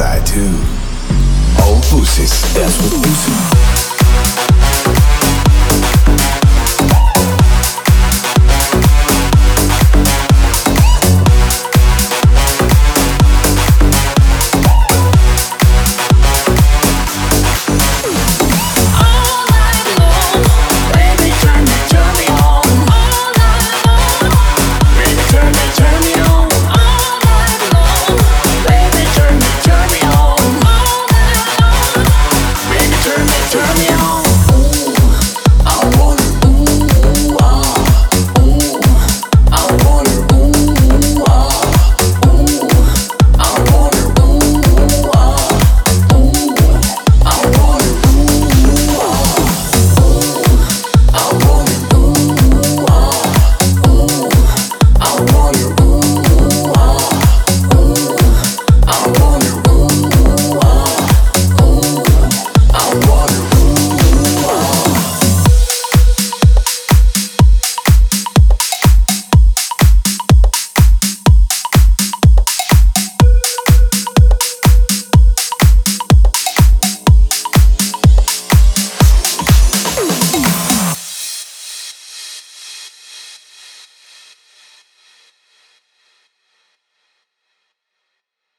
I do. All pussies dance with pussy.